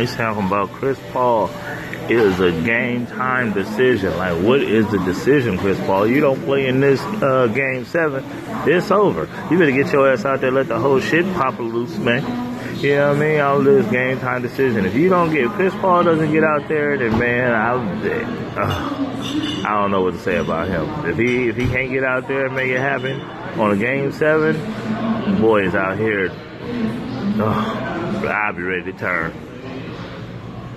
He's talking about Chris Paul is a game time decision. Like, what is the decision, Chris Paul? You don't play in this uh, game seven, it's over. You better get your ass out there, let the whole shit pop loose, man. You know what I mean? All this game time decision. If you don't get Chris Paul doesn't get out there, then man, I, uh, I don't know what to say about him. If he if he can't get out there and make it happen on a game seven, boy is out here. Uh, I'll be ready to turn.